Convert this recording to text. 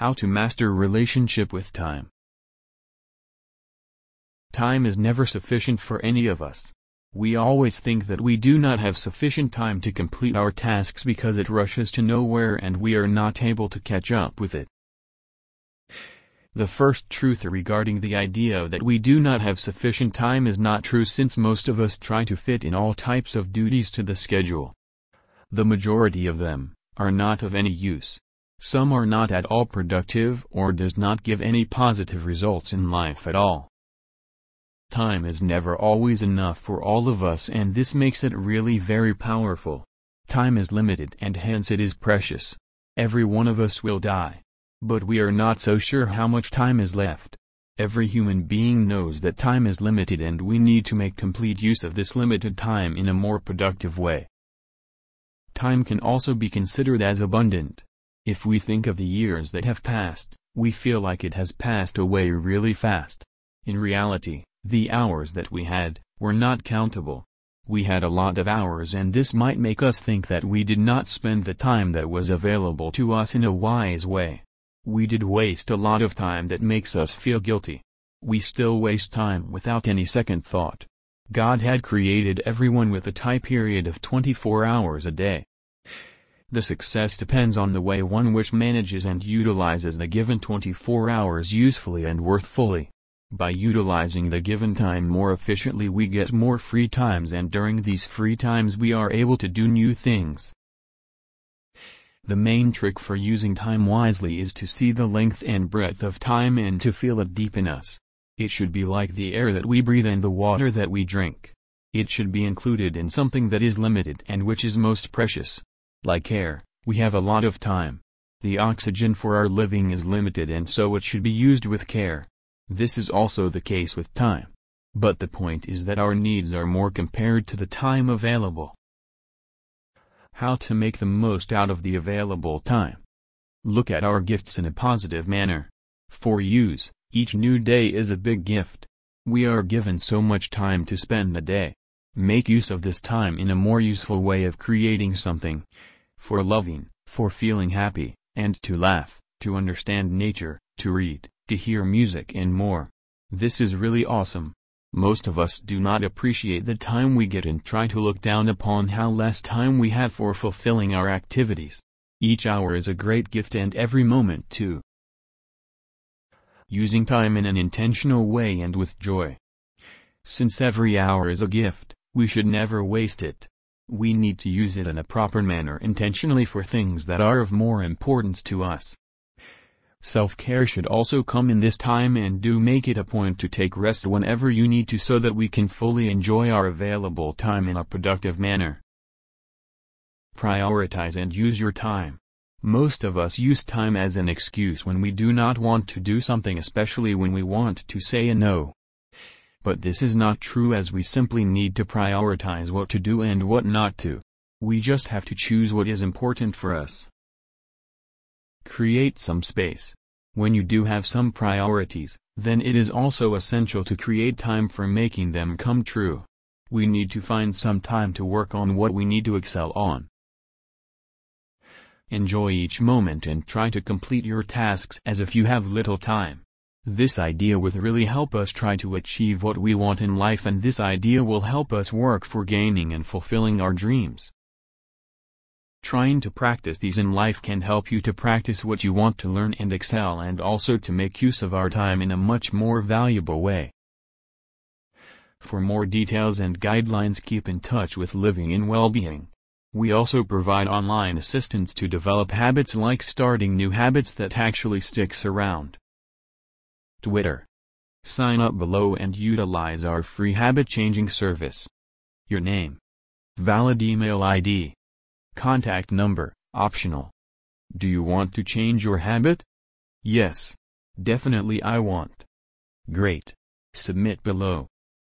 How to master relationship with time. Time is never sufficient for any of us. We always think that we do not have sufficient time to complete our tasks because it rushes to nowhere and we are not able to catch up with it. The first truth regarding the idea that we do not have sufficient time is not true since most of us try to fit in all types of duties to the schedule. The majority of them are not of any use. Some are not at all productive or does not give any positive results in life at all. Time is never always enough for all of us and this makes it really very powerful. Time is limited and hence it is precious. Every one of us will die. But we are not so sure how much time is left. Every human being knows that time is limited and we need to make complete use of this limited time in a more productive way. Time can also be considered as abundant. If we think of the years that have passed, we feel like it has passed away really fast. In reality, the hours that we had, were not countable. We had a lot of hours and this might make us think that we did not spend the time that was available to us in a wise way. We did waste a lot of time that makes us feel guilty. We still waste time without any second thought. God had created everyone with a time period of 24 hours a day. The success depends on the way one which manages and utilizes the given 24 hours usefully and worthfully. By utilizing the given time more efficiently we get more free times and during these free times we are able to do new things. The main trick for using time wisely is to see the length and breadth of time and to feel it deep in us. It should be like the air that we breathe and the water that we drink. It should be included in something that is limited and which is most precious. Like air, we have a lot of time. The oxygen for our living is limited and so it should be used with care. This is also the case with time. But the point is that our needs are more compared to the time available. How to make the most out of the available time. Look at our gifts in a positive manner. For use, each new day is a big gift. We are given so much time to spend a day. Make use of this time in a more useful way of creating something. For loving, for feeling happy, and to laugh, to understand nature, to read, to hear music and more. This is really awesome. Most of us do not appreciate the time we get and try to look down upon how less time we have for fulfilling our activities. Each hour is a great gift and every moment too. Using time in an intentional way and with joy. Since every hour is a gift, we should never waste it. We need to use it in a proper manner intentionally for things that are of more importance to us. Self-care should also come in this time and do make it a point to take rest whenever you need to so that we can fully enjoy our available time in a productive manner. Prioritize and use your time. Most of us use time as an excuse when we do not want to do something especially when we want to say a no. But this is not true as we simply need to prioritize what to do and what not to. We just have to choose what is important for us. Create some space. When you do have some priorities, then it is also essential to create time for making them come true. We need to find some time to work on what we need to excel on. Enjoy each moment and try to complete your tasks as if you have little time. This idea will really help us try to achieve what we want in life and this idea will help us work for gaining and fulfilling our dreams. Trying to practice these in life can help you to practice what you want to learn and excel and also to make use of our time in a much more valuable way. For more details and guidelines keep in touch with Living in Wellbeing. We also provide online assistance to develop habits like starting new habits that actually sticks around. Twitter. Sign up below and utilize our free habit-changing service. Your name. Valid email ID. Contact number, optional. Do you want to change your habit? Yes. Definitely I want. Great. Submit below.